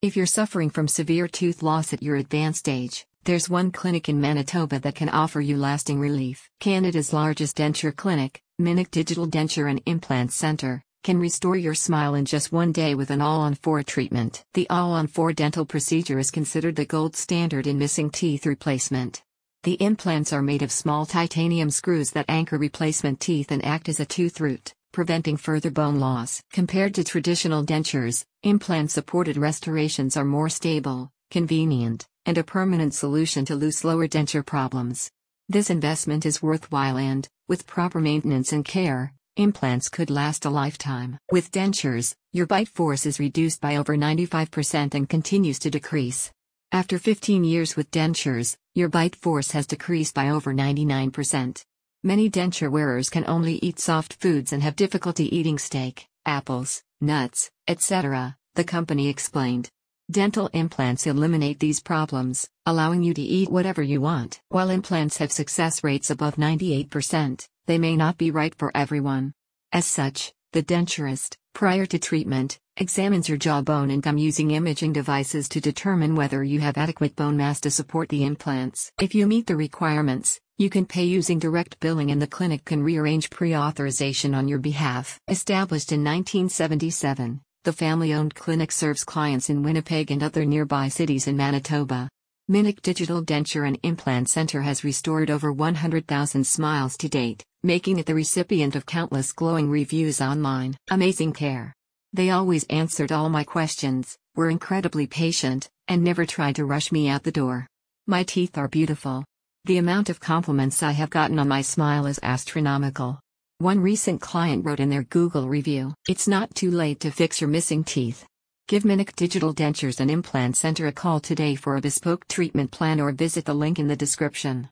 If you're suffering from severe tooth loss at your advanced age, there's one clinic in Manitoba that can offer you lasting relief. Canada's largest denture clinic, Minic Digital Denture and Implant Center, can restore your smile in just one day with an all on four treatment. The all on four dental procedure is considered the gold standard in missing teeth replacement. The implants are made of small titanium screws that anchor replacement teeth and act as a tooth root preventing further bone loss. Compared to traditional dentures, implant supported restorations are more stable, convenient, and a permanent solution to loose lower denture problems. This investment is worthwhile and, with proper maintenance and care, implants could last a lifetime. With dentures, your bite force is reduced by over 95% and continues to decrease. After 15 years with dentures, your bite force has decreased by over 99%. Many denture wearers can only eat soft foods and have difficulty eating steak, apples, nuts, etc., the company explained. Dental implants eliminate these problems, allowing you to eat whatever you want. While implants have success rates above 98%, they may not be right for everyone. As such, the denturist, prior to treatment, examines your jawbone and gum using imaging devices to determine whether you have adequate bone mass to support the implants. If you meet the requirements, you can pay using direct billing and the clinic can rearrange pre-authorization on your behalf. Established in 1977, the family-owned clinic serves clients in Winnipeg and other nearby cities in Manitoba. Minic Digital Denture and Implant Center has restored over 100,000 smiles to date, making it the recipient of countless glowing reviews online. Amazing care. They always answered all my questions, were incredibly patient, and never tried to rush me out the door. My teeth are beautiful. The amount of compliments I have gotten on my smile is astronomical. One recent client wrote in their Google review It's not too late to fix your missing teeth. Give Minic Digital Dentures and Implant Center a call today for a bespoke treatment plan or visit the link in the description.